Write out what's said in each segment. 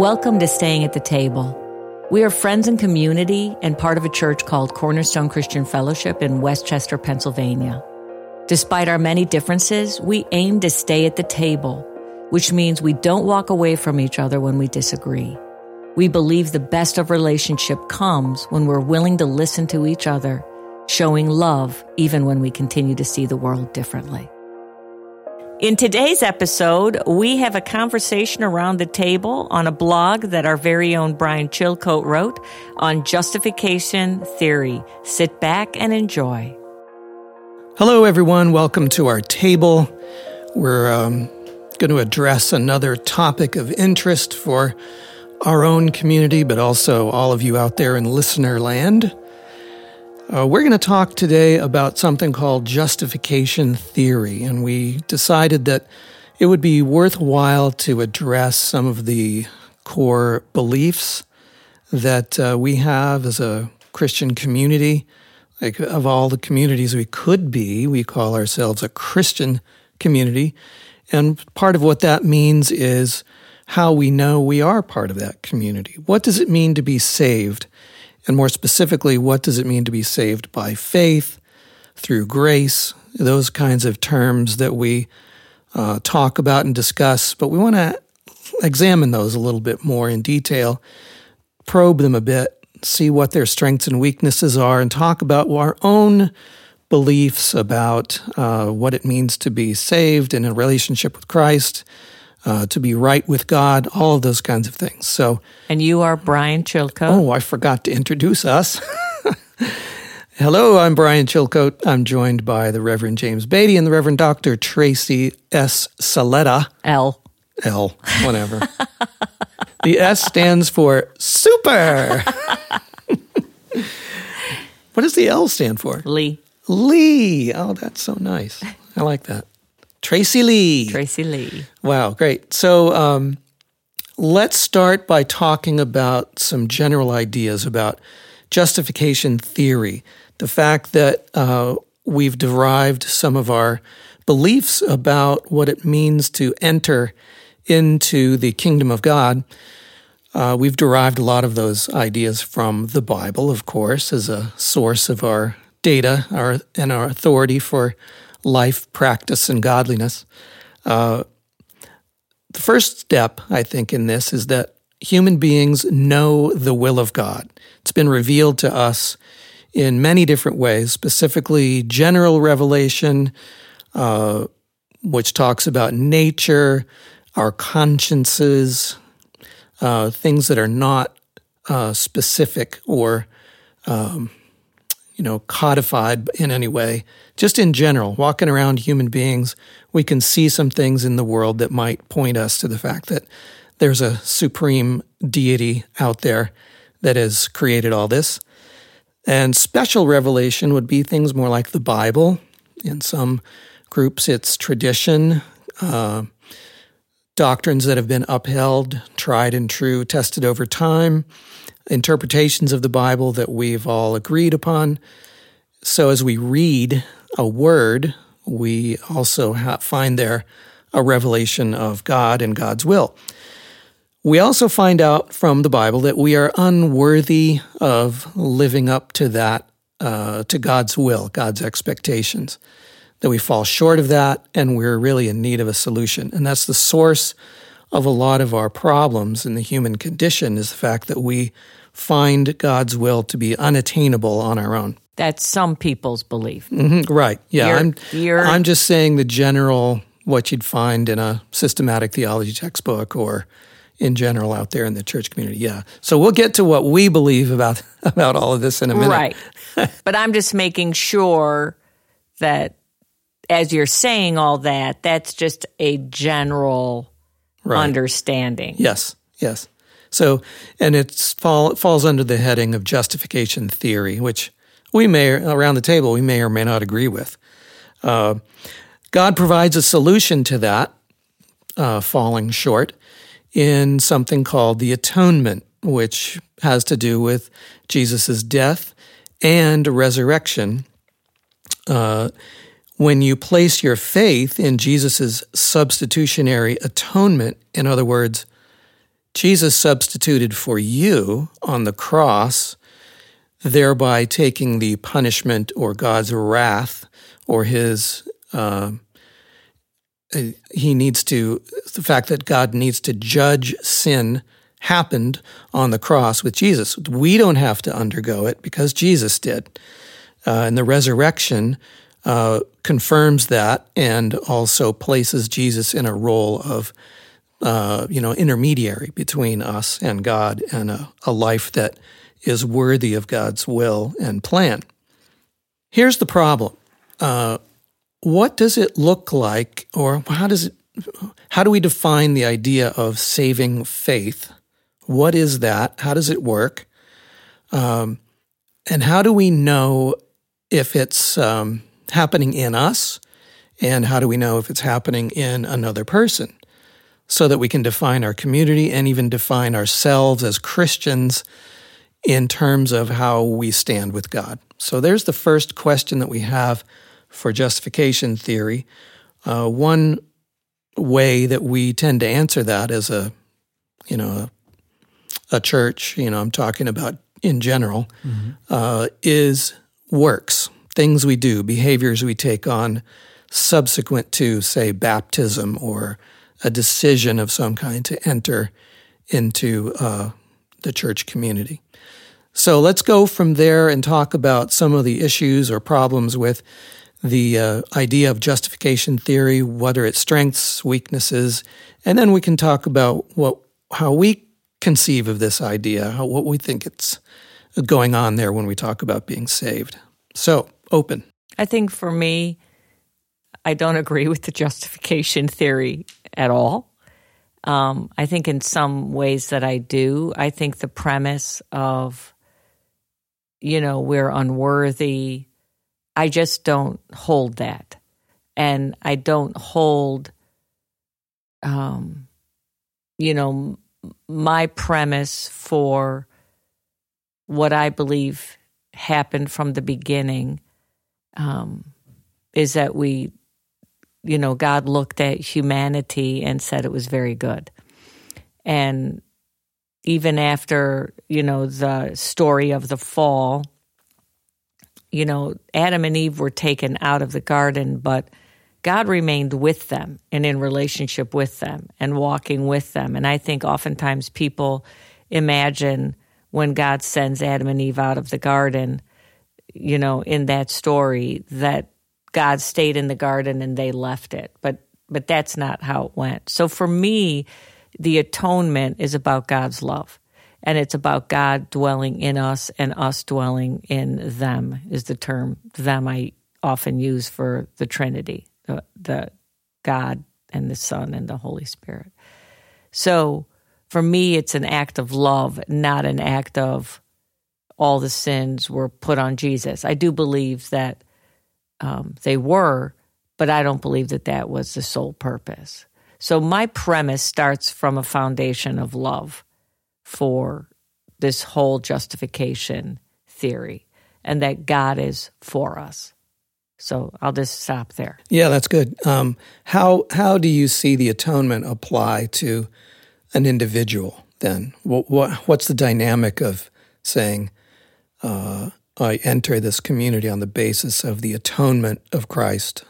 Welcome to Staying at the Table. We are friends and community and part of a church called Cornerstone Christian Fellowship in West Chester, Pennsylvania. Despite our many differences, we aim to stay at the table, which means we don't walk away from each other when we disagree. We believe the best of relationship comes when we're willing to listen to each other, showing love even when we continue to see the world differently. In today's episode, we have a conversation around the table on a blog that our very own Brian Chilcote wrote on justification theory. Sit back and enjoy. Hello, everyone. Welcome to our table. We're um, going to address another topic of interest for our own community, but also all of you out there in listener land. Uh, we're going to talk today about something called justification theory, and we decided that it would be worthwhile to address some of the core beliefs that uh, we have as a Christian community. Like, of all the communities we could be, we call ourselves a Christian community. And part of what that means is how we know we are part of that community. What does it mean to be saved? And more specifically, what does it mean to be saved by faith, through grace, those kinds of terms that we uh, talk about and discuss. But we want to examine those a little bit more in detail, probe them a bit, see what their strengths and weaknesses are, and talk about our own beliefs about uh, what it means to be saved in a relationship with Christ uh, to be right with God, all of those kinds of things. So, and you are Brian Chilcote. Oh, I forgot to introduce us. Hello, I'm Brian Chilcote. I'm joined by the Reverend James Beatty and the Reverend Dr. Tracy S. Saletta. L. L, whatever. the S stands for super. what does the L stand for? Lee. Lee. Oh, that's so nice. I like that. Tracy Lee. Tracy Lee. Wow, great. So um, let's start by talking about some general ideas about justification theory. The fact that uh, we've derived some of our beliefs about what it means to enter into the kingdom of God. Uh, we've derived a lot of those ideas from the Bible, of course, as a source of our data our, and our authority for life, practice, and godliness. Uh, the first step, I think, in this is that human beings know the will of God. It's been revealed to us in many different ways, specifically general revelation, uh, which talks about nature, our consciences, uh, things that are not uh, specific or um, you know, codified in any way. Just in general, walking around human beings, we can see some things in the world that might point us to the fact that there's a supreme deity out there that has created all this. And special revelation would be things more like the Bible. In some groups, it's tradition, uh, doctrines that have been upheld, tried and true, tested over time interpretations of the Bible that we've all agreed upon. So as we read a word, we also find there a revelation of God and God's will. We also find out from the Bible that we are unworthy of living up to that, uh, to God's will, God's expectations, that we fall short of that and we're really in need of a solution. And that's the source of a lot of our problems in the human condition is the fact that we find God's will to be unattainable on our own. That's some people's belief. Mm-hmm, right. Yeah. You're, I'm, you're, I'm just saying the general, what you'd find in a systematic theology textbook or in general out there in the church community. Yeah. So we'll get to what we believe about, about all of this in a minute. Right. but I'm just making sure that as you're saying all that, that's just a general right. understanding. Yes. Yes. So, and it's fall, it falls under the heading of justification theory, which we may, around the table, we may or may not agree with. Uh, God provides a solution to that uh, falling short in something called the atonement, which has to do with Jesus' death and resurrection. Uh, when you place your faith in Jesus' substitutionary atonement, in other words, Jesus substituted for you on the cross, thereby taking the punishment or God's wrath or his. Uh, he needs to, the fact that God needs to judge sin happened on the cross with Jesus. We don't have to undergo it because Jesus did. Uh, and the resurrection uh, confirms that and also places Jesus in a role of, uh, you know, intermediary between us and God and a, a life that is worthy of God's will and plan. Here's the problem. Uh, what does it look like, or how does it, how do we define the idea of saving faith? What is that? How does it work? Um, and how do we know if it's um, happening in us? And how do we know if it's happening in another person? So that we can define our community and even define ourselves as Christians in terms of how we stand with God. So there's the first question that we have for justification theory. Uh, one way that we tend to answer that as a, you know, a church, you know, I'm talking about in general, mm-hmm. uh, is works, things we do, behaviors we take on subsequent to, say, baptism or a decision of some kind to enter into uh, the church community. So let's go from there and talk about some of the issues or problems with the uh, idea of justification theory, what are its strengths, weaknesses, and then we can talk about what how we conceive of this idea, how, what we think it's going on there when we talk about being saved. So, open. I think for me, I don't agree with the justification theory at all. Um, I think in some ways that I do. I think the premise of, you know, we're unworthy, I just don't hold that. And I don't hold, um, you know, my premise for what I believe happened from the beginning um, is that we, you know, God looked at humanity and said it was very good. And even after, you know, the story of the fall, you know, Adam and Eve were taken out of the garden, but God remained with them and in relationship with them and walking with them. And I think oftentimes people imagine when God sends Adam and Eve out of the garden, you know, in that story, that God stayed in the garden and they left it. But but that's not how it went. So for me, the atonement is about God's love. And it's about God dwelling in us and us dwelling in them, is the term them I often use for the Trinity the, the God and the Son and the Holy Spirit. So for me, it's an act of love, not an act of all the sins were put on Jesus. I do believe that um, they were, but I don't believe that that was the sole purpose. So my premise starts from a foundation of love for this whole justification theory and that God is for us. So I'll just stop there. Yeah, that's good. Um, how how do you see the atonement apply to an individual? Then, what, what what's the dynamic of saying uh, I enter this community on the basis of the atonement of Christ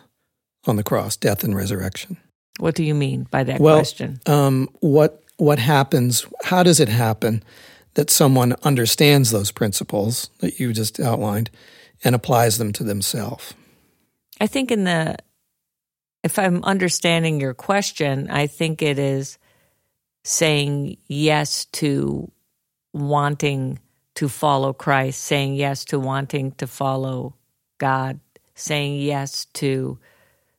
on the cross, death and resurrection? What do you mean by that well, question? Um, what what happens? How does it happen that someone understands those principles that you just outlined and applies them to themselves? I think in the if I'm understanding your question, I think it is saying yes to wanting to follow Christ, saying yes to wanting to follow God, saying yes to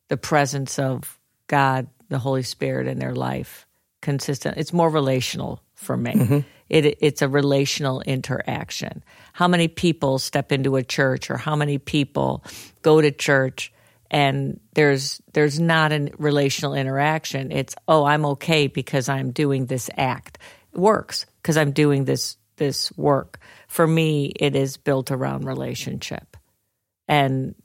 the presence of God, the Holy Spirit in their life. Consistent. It's more relational for me. Mm-hmm. It, it's a relational interaction. How many people step into a church or how many people go to church and there's there's not a relational interaction. It's oh, I'm okay because I'm doing this act. It works because I'm doing this this work. For me, it is built around relationship. And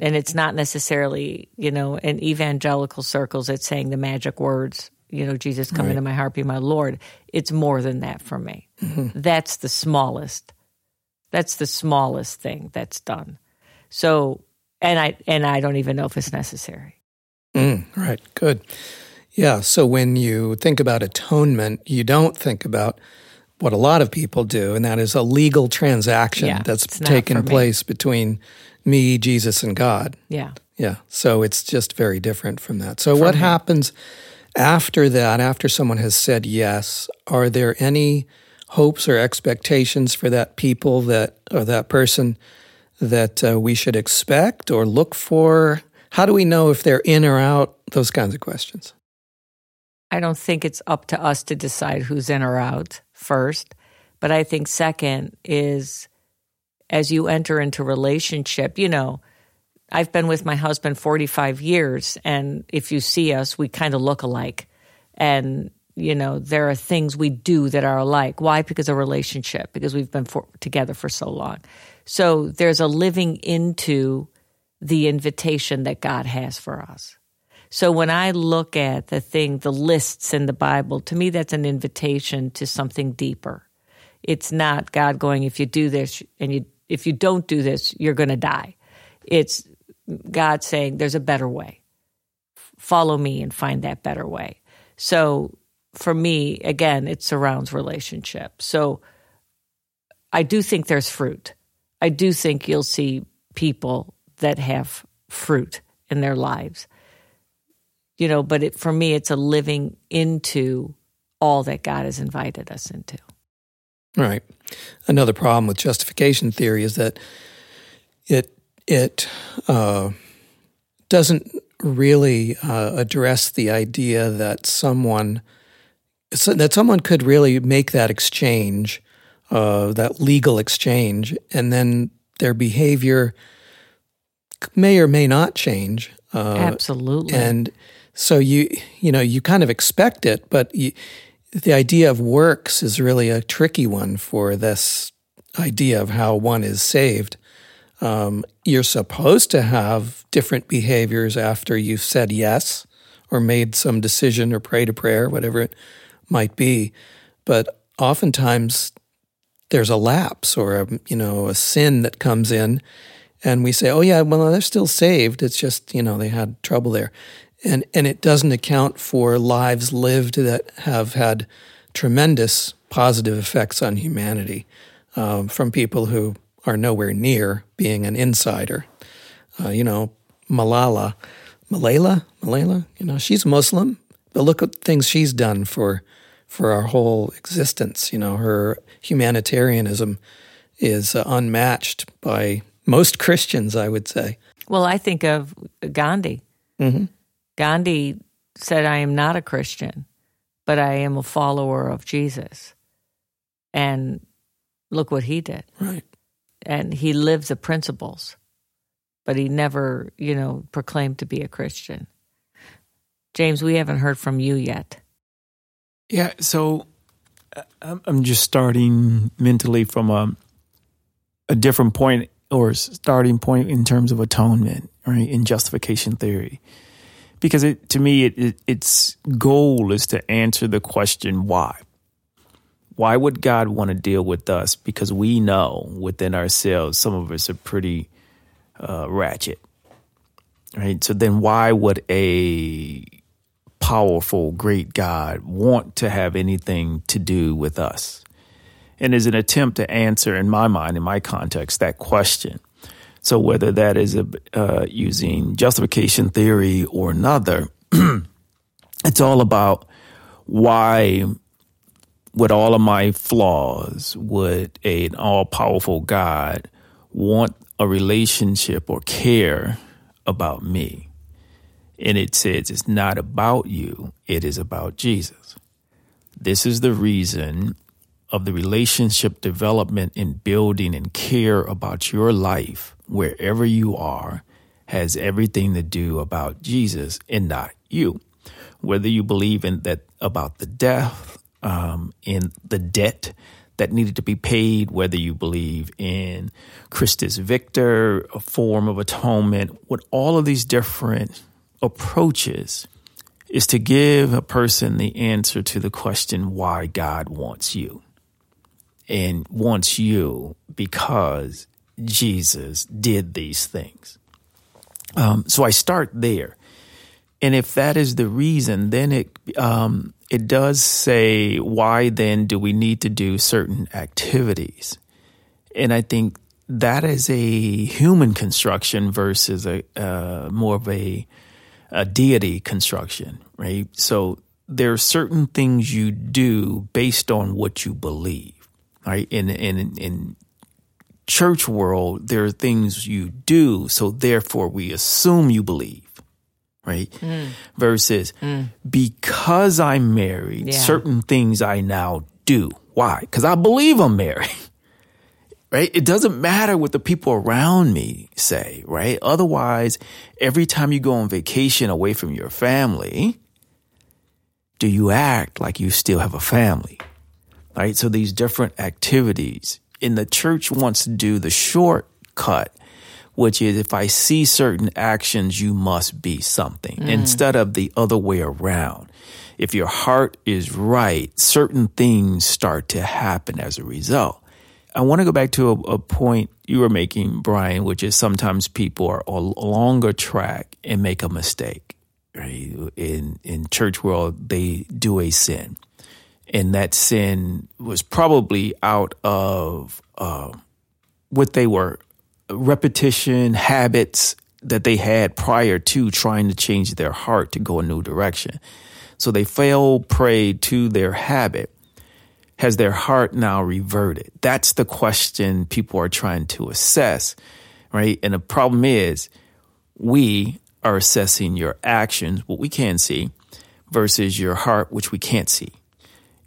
and it's not necessarily, you know, in evangelical circles it's saying the magic words you know, Jesus come Right. into my heart, be my Lord. It's more than that for me. Mm-hmm. That's the smallest. That's the smallest thing that's done. So, and I and I don't even know if it's necessary. Mm, right. Good. Yeah. So when you think about atonement, you don't think about what a lot of people do, and that is a legal transaction Yeah, that's taken place between me, Jesus, and God. Yeah. Yeah. So it's just very different from that. So what happens after that, after someone has said yes? Are there any hopes or expectations for that people that or that person that uh, we should expect or look for? How do we know if they're in or out? Those kinds of questions. I don't think it's up to us to decide who's in or out first. But I think second is as you enter into relationship, you know, I've been with my husband 45 years and if you see us, we kind of look alike. And you know, there are things we do that are alike. Why? Because of relationship, because we've been for, together for so long. So there's a living into the invitation that God has for us. So when I look at the thing, the lists in the Bible, to me, that's an invitation to something deeper. It's not God going, if you do this and you, if you don't do this, you're going to die. It's God saying, there's a better way. Follow me and find that better way. So for me, again, it surrounds relationship. So I do think there's fruit. I do think you'll see people that have fruit in their lives you know but it, for me it's a living into all that god has invited us into Right. Another problem with justification theory is that it it uh, doesn't really uh, address the idea that someone so that someone could really make that exchange, uh, that legal exchange, and then their behavior may or may not change. Uh, absolutely and so you you know you kind of expect it, but you, the idea of works is really a tricky one for this idea of how one is saved. Um, you're supposed to have different behaviors after you've said yes or made some decision or prayed a prayer, whatever it might be. But oftentimes there's a lapse or a, you know a sin that comes in, and we say, "Oh yeah, well they're still saved. It's just you know they had trouble there," and and it doesn't account for lives lived that have had tremendous positive effects on humanity um, from people who are nowhere near being an insider. Uh, you know, Malala, Malala, Malala. You know, she's Muslim, but look at things she's done for for our whole existence. You know, her humanitarianism is uh, unmatched by most Christians, I would say. well i think of gandhi gandhi said i am not a christian but i am a follower of jesus and look what he did Right. and he lived the principles but he never you know proclaimed to be a christian james we haven't heard from you yet Yeah, so uh, I'm I'm just starting mentally from a a different point or starting point in terms of atonement, right? In justification theory, because it to me it, it its goal is to answer the question why. Why would God want to deal with us? Because we know within ourselves some of us are pretty uh, ratchet, right? So then, why would a powerful, great God want to have anything to do with us? And is an attempt to answer, in my mind, in my context, that question. So whether that is a, uh, using justification theory or another, it's all about why, with all of my flaws, would an all powerful God want a relationship or care about me? And it says it's not about you, it is about Jesus. This is the reason of the relationship development and building and care about your life, wherever you are, has everything to do about Jesus and not you. Whether you believe in that about the death, um, in the debt that needed to be paid, whether you believe in Christus Victor, a form of atonement, what all of these different approaches, is to give a person the answer to the question why God wants you and wants you because Jesus did these things. Um, so I start there. And if that is the reason, then it um, it does say why then do we need to do certain activities? And I think that is a human construction versus a uh, more of a, a deity construction, right? So there are certain things you do based on what you believe, right? In in in church world, there are things you do, so therefore we assume you believe right? Mm. Versus mm. because I'm married, yeah. certain things I now do. Why? Because I believe I'm married. right? It doesn't matter what the people around me say, right? Otherwise, every time you go on vacation away from your family, do you act like you still have a family? Right? So these different activities in the church wants to do the shortcut which is if I see certain actions, you must be something mm. instead of the other way around. If your heart is right, certain things start to happen as a result. I want to go back to a, a point you were making, Brian, which is sometimes people are along a track and make a mistake. Right? In in church world, they do a sin, and that sin was probably out of uh, what they were repetition, habits that they had prior to trying to change their heart to go a new direction. So they fell prey to their habit. Has their heart now reverted? That's the question people are trying to assess, right? And the problem is we are assessing your actions, what we can see, versus your heart, which we can't see.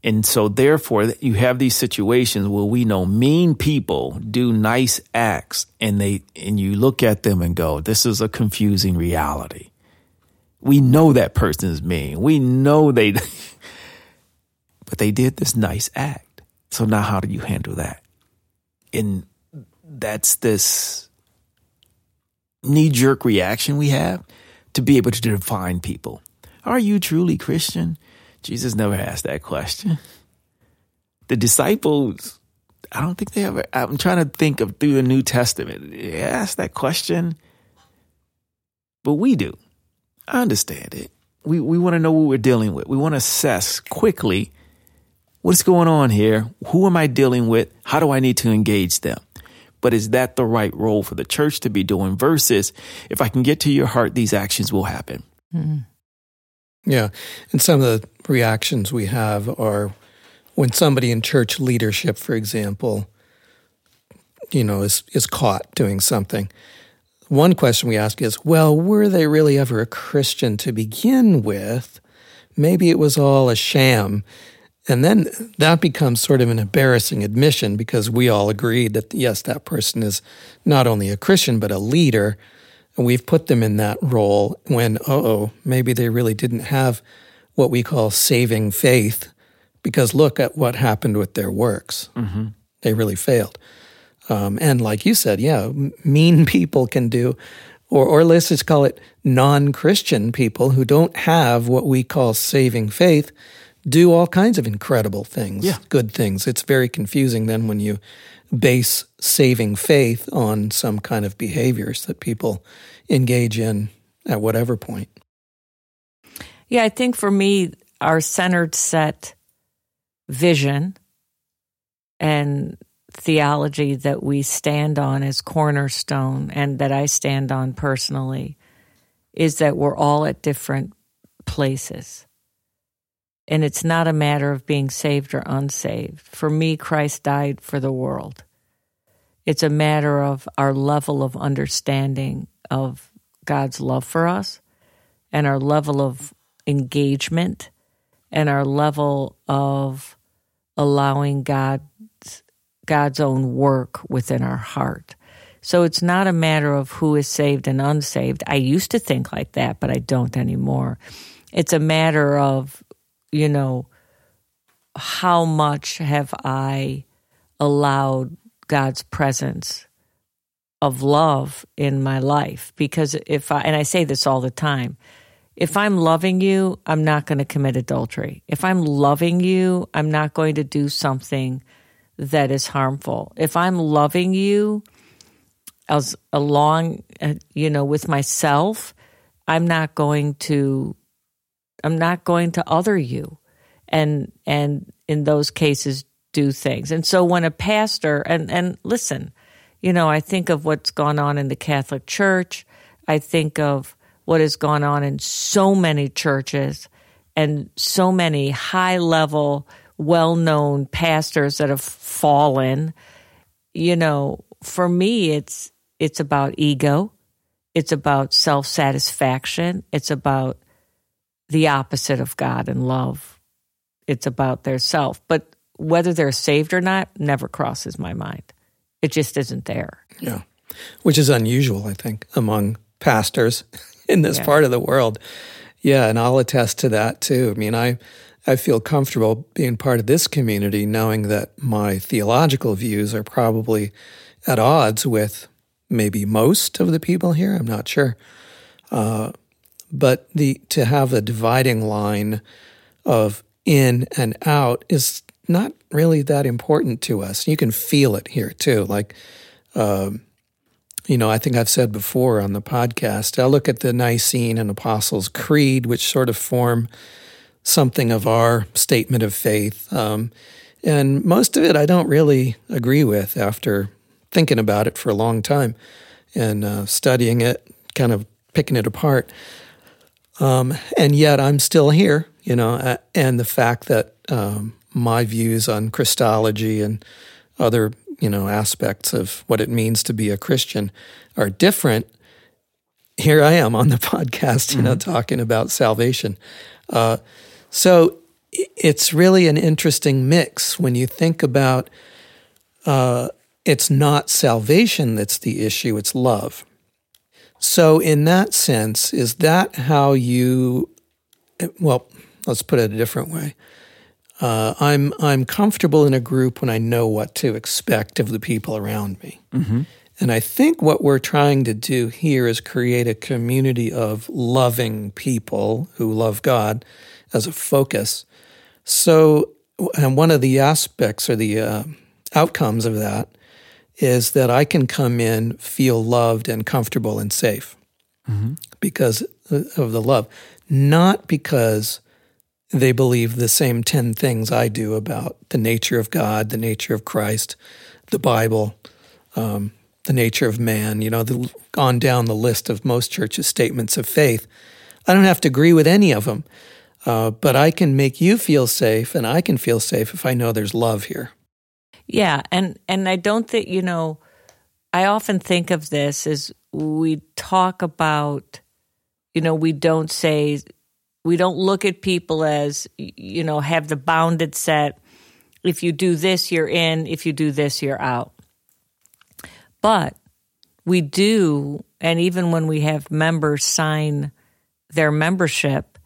And so therefore you have these situations where we know mean people do nice acts and they and you look at them and go, this is a confusing reality. We know that person is mean. We know they but they did this nice act. So now how do you handle that? And that's this knee jerk reaction we have to be able to define people. Are you truly Christian? Jesus never asked that question. The disciples, I don't think they ever, I'm trying to think of through the New Testament, they asked that question, but we do. I understand it. We, we want to know what we're dealing with. We want to assess quickly what's going on here? Who am I dealing with? How do I need to engage them? But is that the right role for the church to be doing versus if I can get to your heart, these actions will happen? Mm-hmm. Yeah. And some of the reactions we have are when somebody in church leadership, for example, you know, is, is caught doing something. One question we ask is, well, were they really ever a Christian to begin with? Maybe it was all a sham. And then that becomes sort of an embarrassing admission because we all agreed that, yes, that person is not only a Christian, but a leader. And we've put them in that role when, oh, maybe they really didn't have what we call saving faith because look at what happened with their works. Mm-hmm. They really failed. Um, and like you said, yeah, mean people can do, or, or let's just call it non Christian people who don't have what we call saving faith do all kinds of incredible things, yeah. good things. It's very confusing then when you base saving faith on some kind of behaviors that people engage in at whatever point. Yeah, I think for me, our centered set vision and theology that we stand on as cornerstone and that I stand on personally is that we're all at different places. And it's not a matter of being saved or unsaved. For me, Christ died for the world. It's a matter of our level of understanding of God's love for us and our level of engagement and our level of allowing God's God's own work within our heart. So it's not a matter of who is saved and unsaved. I used to think like that, but I don't anymore. It's a matter of you know, how much have I allowed God's presence of love in my life? Because if I, and I say this all the time, if I'm loving you, I'm not going to commit adultery. If I'm loving you, I'm not going to do something that is harmful. If I'm loving you as along, uh, you know, with myself, I'm not going to, I'm not going to other you, and and in those cases do things. And so when a pastor and and listen, you know, I think of what's gone on in the Catholic Church. I think of what has gone on in so many churches and so many high level, well known pastors that have fallen. You know, for me, it's, it's about ego. It's about self satisfaction. It's about the opposite of God and love. It's about their self. But whether they're saved or not never crosses my mind. It just isn't there. Yeah. Which is unusual, I think, among pastors in this yeah. part of the world. Yeah, and I'll attest to that too. I mean, I I feel comfortable being part of this community knowing that my theological views are probably at odds with maybe most of the people here. I'm not sure. Uh, but the to have a dividing line of in and out is not really that important to us. You can feel it here too. Like, um, you know, I think I've said before on the podcast, I look at the Nicene and Apostles' Creed, which sort of form something of our statement of faith. Um, and most of it I don't really agree with after thinking about it for a long time and uh, studying it, kind of picking it apart. Um, and yet I'm still here, you know, and the fact that um, my views on Christology and other you know aspects of what it means to be a Christian are different. Here I am on the podcast, you mm-hmm. know, talking about salvation. Uh, so it's really an interesting mix when you think about uh, it's not salvation that's the issue; it's love. So, in that sense, is that how you? Well, let's put it a different way. Uh, I'm I'm comfortable in a group when I know what to expect of the people around me. Mm-hmm. And I think what we're trying to do here is create a community of loving people who love God as a focus. So, and one of the aspects or the uh, outcomes of that is that I can come in, feel loved and comfortable and safe mm-hmm. because of the love, not because they believe the same 10 things I do about the nature of God, the nature of Christ, the Bible, um, the nature of man, you know, the, on down the list of most churches' statements of faith. I don't have to agree with any of them, uh, but I can make you feel safe, and I can feel safe if I know there's love here. Yeah, and and I don't think you know. I often think of this as we talk about, you know, we don't say we don't look at people as, you know, have the bounded set. If you do this, you're in. If you do this, you're out. But we do, and even when we have members sign their membership,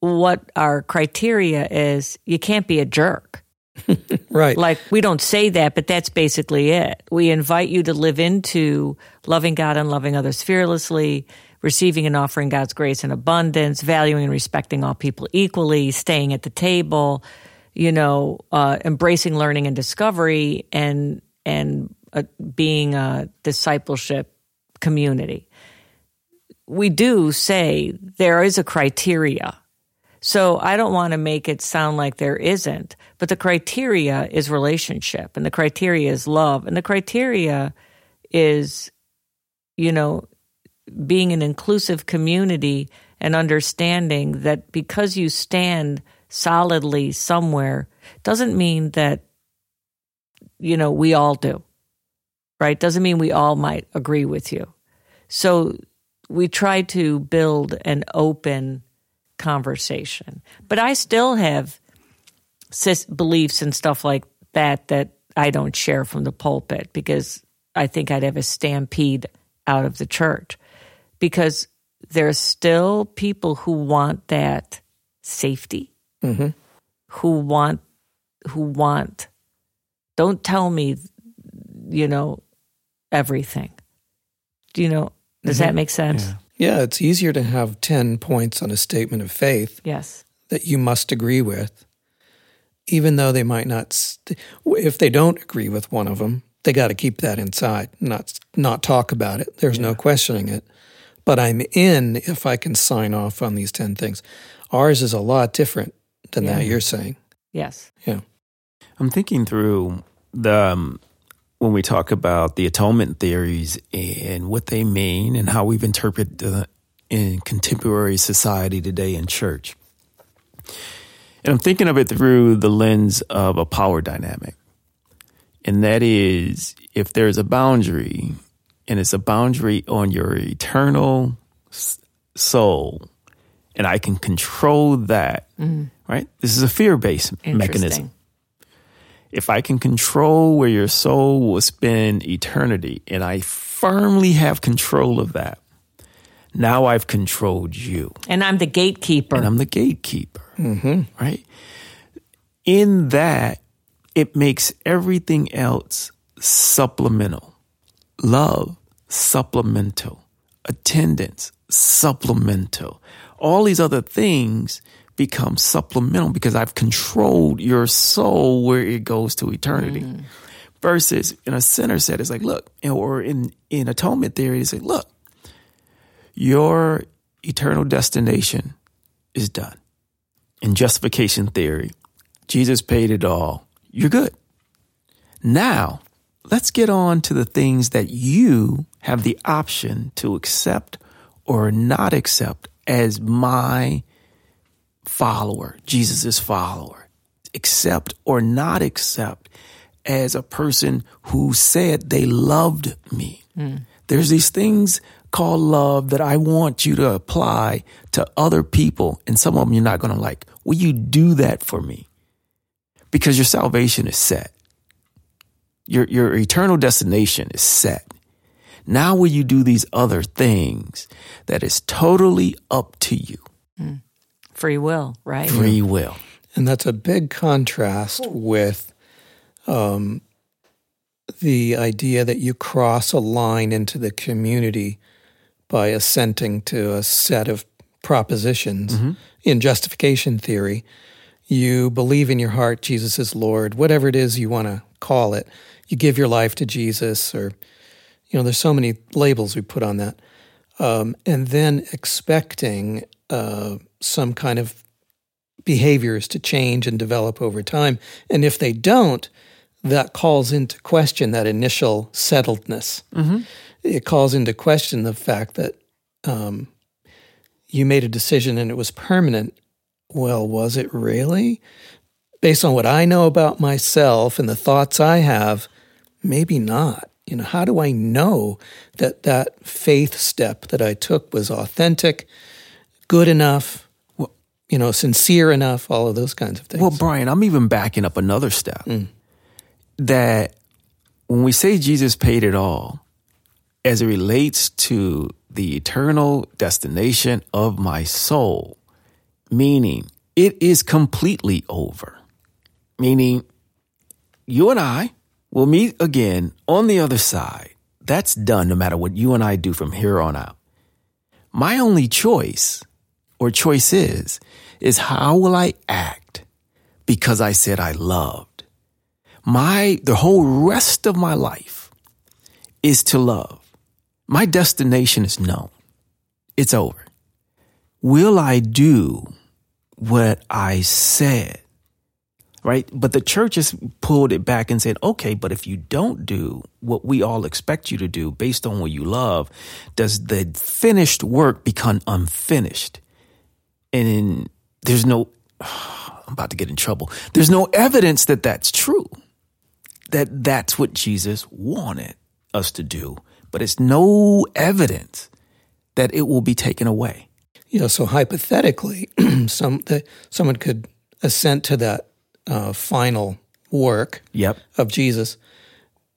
what our criteria is you can't be a jerk. right. Like we don't say that, but that's basically it. We invite you to live into loving God and loving others fearlessly, receiving and offering God's grace in abundance, valuing and respecting all people equally, staying at the table, you know, uh, embracing learning and discovery, and and uh, being a discipleship community. We do say there is a criteria. So I don't want to make it sound like there isn't, but the criteria is relationship and the criteria is love and the criteria is, you know, being an inclusive community and understanding that because you stand solidly somewhere doesn't mean that you know we all do right? Doesn't mean we all might agree with you. So we try to build an open conversation but i still have beliefs and stuff like that that i don't share from the pulpit because i think i'd have a stampede out of the church because there's still people who want that safety, mm-hmm. who want, who want, don't tell me, you know, everything. Do you know, does mm-hmm. that make sense? Yeah. Yeah, it's easier to have 10 points on a statement of faith Yes. that you must agree with, even though they might not, st- if they don't agree with one of them, they got to keep that inside, not, not talk about it. There's no questioning it. But I'm in if I can sign off on these 10 things. Ours is a lot different than that you're saying. Yes. Yeah. I'm thinking through the um, when we talk about the atonement theories and what they mean and how we've interpreted uh, in contemporary society today in church. And I'm thinking of it through the lens of a power dynamic. And that is if there's a boundary and it's a boundary on your eternal soul and I can control that, right? This is a fear-based mechanism Interesting. If I can control where your soul will spend eternity and I firmly have control of that, now I've controlled you And I'm the gatekeeper. and I'm the gatekeeper, mm-hmm. right? In that, it makes everything else supplemental. Love, supplemental. Attendance, supplemental. All these other things become supplemental because I've controlled your soul where it goes to eternity. Mm. Versus in a centered set, it's like, look, or in, in atonement theory, it's like, look, your eternal destination is done. In justification theory, Jesus paid it all. You're good. Now, let's get on to the things that you have the option to accept or not accept as my follower, Jesus' follower. Accept or not accept as a person who said they loved me. Hmm. There's these things called love that I want you to apply to other people, and some of them you're not going to like. Will you do that for me? Because your salvation is set. Your, your eternal destination is set. Now, will you do these other things that is totally up to you? Hmm. Free will, right? Free will. And that's a big contrast with um, the idea that you cross a line into the community by assenting to a set of propositions. In justification theory, you believe in your heart Jesus is Lord, whatever it is you want to call it. You give your life to Jesus, or, you know, there's so many labels we put on that. Um, and then expecting uh, some kind of behaviors to change and develop over time. And if they don't, that calls into question that initial settledness. It calls into question the fact that um, you made a decision and it was permanent. Well, was it really? Based on what I know about myself and the thoughts I have, maybe not. You know, how do I know that that faith step that I took was authentic, good enough, you know, sincere enough, all of those kinds of things. Well, Brian, I'm even backing up another step. Mm. That when we say Jesus paid it all, as it relates to the eternal destination of my soul, meaning it is completely over. Meaning you and I will meet again on the other side. That's done no matter what you and I do from here on out. My only choice or choice is how will I act because I said I loved. My the whole rest of my life is to love. My destination is known. It's over. Will I do what I said? Right? But the church has pulled it back and said, okay, but if you don't do what we all expect you to do based on what you love, does the finished work become unfinished? And there's no, I'm about to get in trouble. There's no evidence that that's true, that that's what Jesus wanted us to do, but it's no evidence that it will be taken away. you know, so hypothetically, some the, someone could assent to that uh, final work Yep. of Jesus,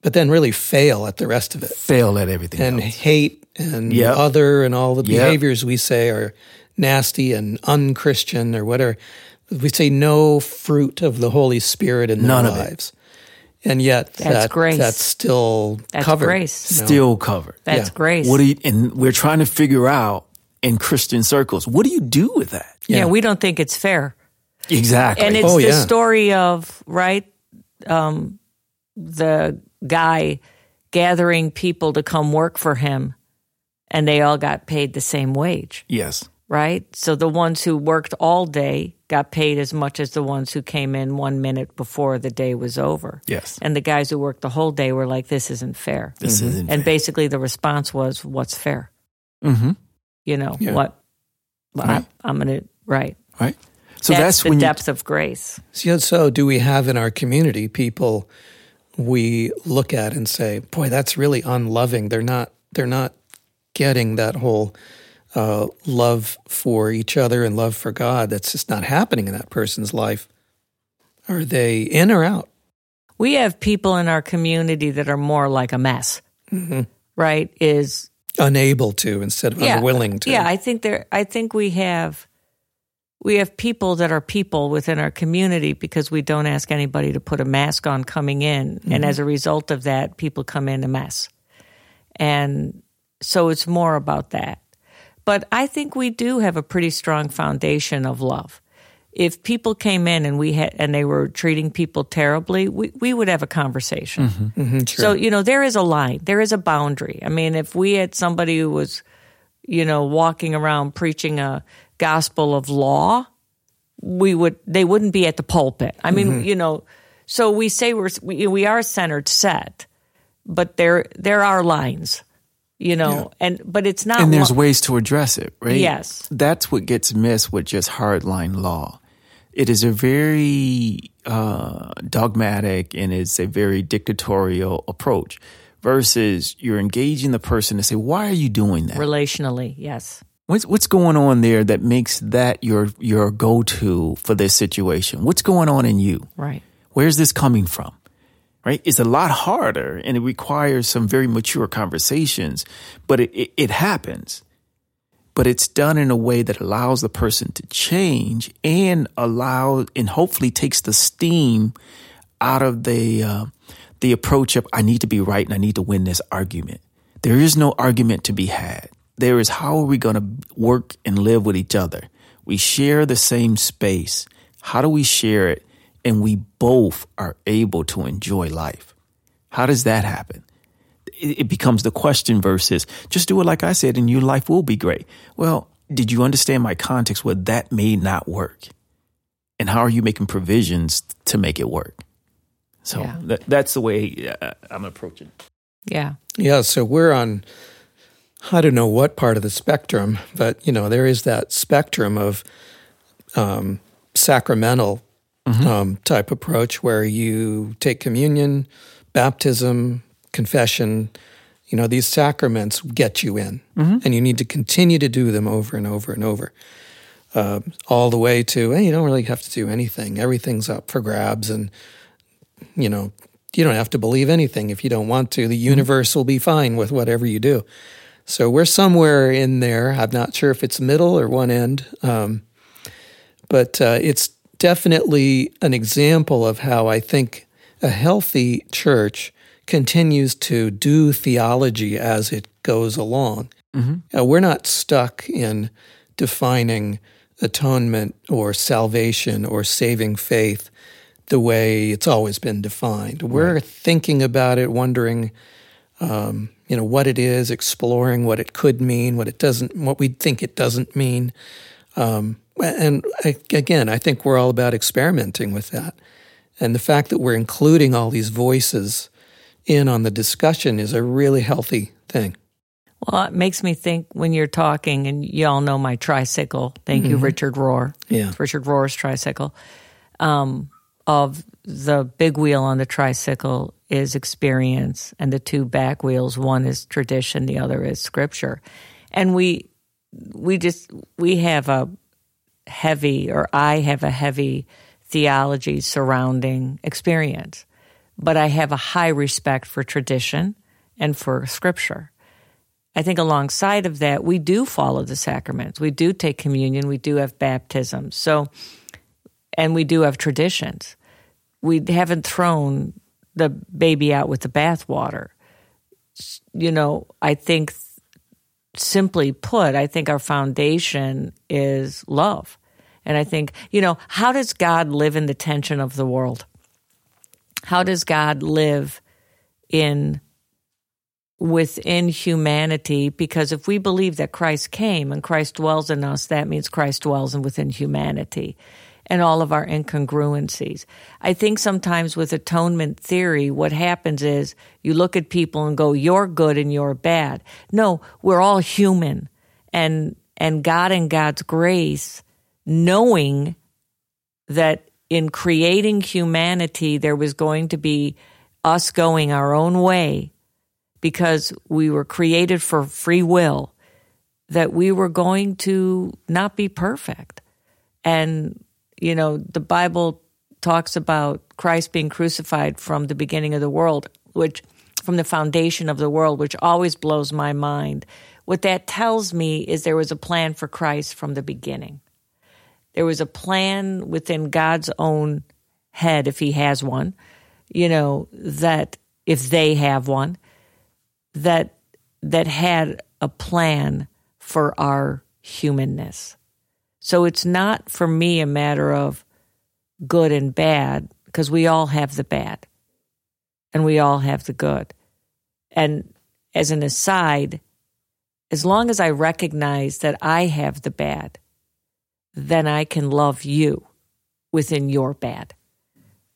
but then really fail at the rest of it Fail at everything and else. hate and Yep. other and all the Yep. behaviors we say are nasty and unchristian or whatever. We say no fruit of the Holy Spirit in their None of it. lives. And yet That's that, grace. that's still covered. That's covered. grace. you know. Still covered. That's Yeah. grace. What do you, and we're trying to figure out in Christian circles. What do you do with that? Yeah, Yeah. we don't think it's fair. Exactly. And it's Oh, the yeah. story of, right, um, the guy gathering people to come work for him, and they all got paid the same wage, yes. Right? So the ones who worked all day got paid as much as the ones who came in one minute before the day was over. Yes. And the guys who worked the whole day were like, this isn't fair. This isn't And fair. basically the response was, what's fair? mm-hmm. You know, Yeah. what? Right. I, I'm going to, right. Right. So that's, that's, the when depth of grace. So, so do we have in our community people we look at and say, "Boy, that's really unloving." They're not. They're not getting that whole uh, love for each other and love for God. That's just not happening in that person's life. Are they in or out? we have people in our community that are more like a mess, right? Is Unable to instead of unwilling to. Yeah, I think there. I think we have we have people that are people within our community because we don't ask anybody to put a mask on coming in, and as a result of that, people come in a mess, and so it's more about that. But I think we do have a pretty strong foundation of love. If people came in and we had and they were treating people terribly, we, we would have a conversation. Mm-hmm. Mm-hmm, mhm, sure. So, you know, there is a line, there is a boundary. I mean, if we had somebody who was, you know, walking around preaching a gospel of law, we would, they wouldn't be at the pulpit. I mean, mm-hmm. you know, so we say we're, we, we are centered set, but there, there are lines, you know, and, but it's not, and there's one- ways to address it, right? Yes. That's what gets missed with just hardline law. It is a very uh, dogmatic and it's a very dictatorial approach versus you're engaging the person to say, why are you doing that? relationally, yes. What's, what's going on there that makes that your, your go-to for this situation? What's going on in you? Right. Where's this coming from? Right? It's a lot harder and it requires some very mature conversations, but it, it, it happens. But it's done in a way that allows the person to change and allow and hopefully takes the steam out of the uh, the approach of I need to be right and I need to win this argument. There is no argument to be had. There is how are we going to work and live with each other? We share the same space. How do we share it and we both are able to enjoy life? How does that happen? It, it becomes the question versus just do it like I said and your life will be great. Well, did you understand my context where that may not work? And how are you making provisions to make it work? So Yeah. that, that's the way uh, I'm approaching. Yeah. Yeah, so we're on I don't know what part of the spectrum, but you know, there is that spectrum of um, sacramental um, type approach where you take communion, baptism, confession. You know, these sacraments get you in, and you need to continue to do them over and over and over, uh, all the way to hey, you don't really have to do anything. Everything's up for grabs, and you know, you don't have to believe anything if you don't want to. The universe will be fine with whatever you do. So we're somewhere in there. I'm not sure if it's middle or one end, um, but uh, it's definitely an example of how I think a healthy church continues to do theology as it goes along. Uh, we're not stuck in defining atonement or salvation or saving faith the way it's always been defined. We're thinking about it, wondering, um, you know, what it is, exploring what it could mean, what it doesn't, what we think it doesn't mean. Um, and I, again, I think we're all about experimenting with that. And the fact that we're including all these voices in on the discussion is a really healthy thing. Well, it makes me think when you're talking, and you all know my tricycle. Thank you, Richard Rohr. Yeah. It's Richard Rohr's tricycle. Um, of the big wheel on the tricycle is experience, and the two back wheels, one is tradition, the other is scripture. And we, we just we have a heavy, or I have a heavy theology surrounding experience, but I have a high respect for tradition and for scripture. I think alongside of that, we do follow the sacraments. We do take communion. We do have baptism. So, and we do have traditions. We haven't thrown the baby out with the bathwater. You know, I think simply put, I think our foundation is love. And I think, you know, how does God live in the tension of the world? How does God live in within humanity? Because if we believe that Christ came and Christ dwells in us, that means Christ dwells in within humanity and all of our incongruencies. I think sometimes with atonement theory, what happens is you look at people and go, you're good and you're bad. No, we're all human. And, and God and God's grace, knowing that in creating humanity, there was going to be us going our own way because we were created for free will, that we were going to not be perfect. And you know, the Bible talks about Christ being crucified from the beginning of the world, which from the foundation of the world, which always blows my mind. What that tells me is there was a plan for Christ from the beginning. There was a plan within God's own head, if he has one, you know, that if they have one, that that had a plan for our humanness. So it's not for me a matter of good and bad because we all have the bad and we all have the good. And as an aside, as long as I recognize that I have the bad, then I can love you within your bad,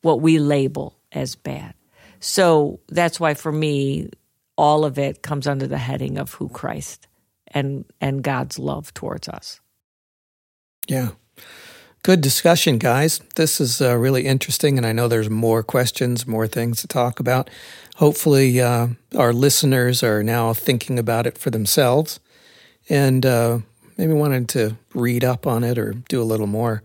what we label as bad. So that's why for me, all of it comes under the heading of who Christ and, and God's love towards us. Yeah. Good discussion, guys. This is uh, really interesting, and I know there's more questions, more things to talk about. Hopefully, uh, our listeners are now thinking about it for themselves and uh, maybe wanted to read up on it or do a little more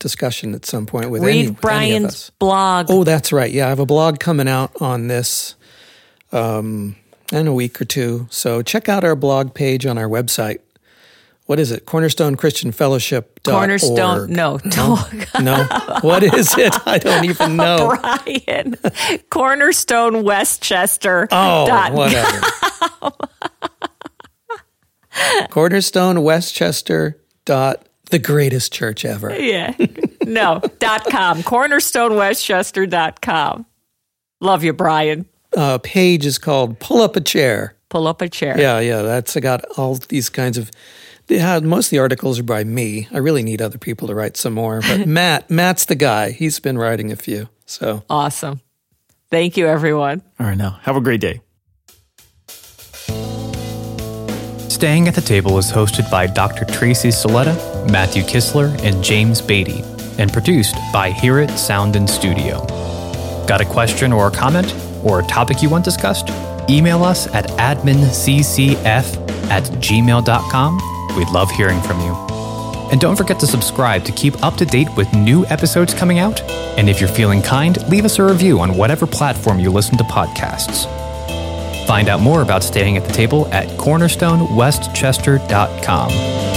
discussion at some point with read any, Brian's any of us. blog. Oh, that's right. Yeah, I have a blog coming out on this um, in a week or two. So check out our blog page on our website, what is it? Cornerstone Christian Fellowship. Cornerstone. No, no, no. What is it? I don't even know. Brian. Cornerstone Westchester. Oh, dot whatever. Cornerstone Westchester. Dot the greatest church ever. Yeah. No. dot com. Cornerstone Westchester. Dot. Com. Love you, Brian. Uh, page is called Pull Up a Chair. Pull up a chair. Yeah, yeah. That's I got all these kinds of yeah, most of the articles are by me. I really need other people to write some more. But Matt, Matt's the guy. He's been writing a few. So awesome. Thank you, everyone. All right, now have a great day. Staying at the Table is hosted by Dr. Tracy Soletta, Matthew Kistler, and James Beatty, and produced by Hear It Sound and Studio. Got a question or a comment, or a topic you want discussed? Email us at adminccf at gmail.com We'd love hearing from you. And don't forget to subscribe to keep up to date with new episodes coming out. And if you're feeling kind, leave us a review on whatever platform you listen to podcasts. Find out more about staying at the table at cornerstonewestchester.com.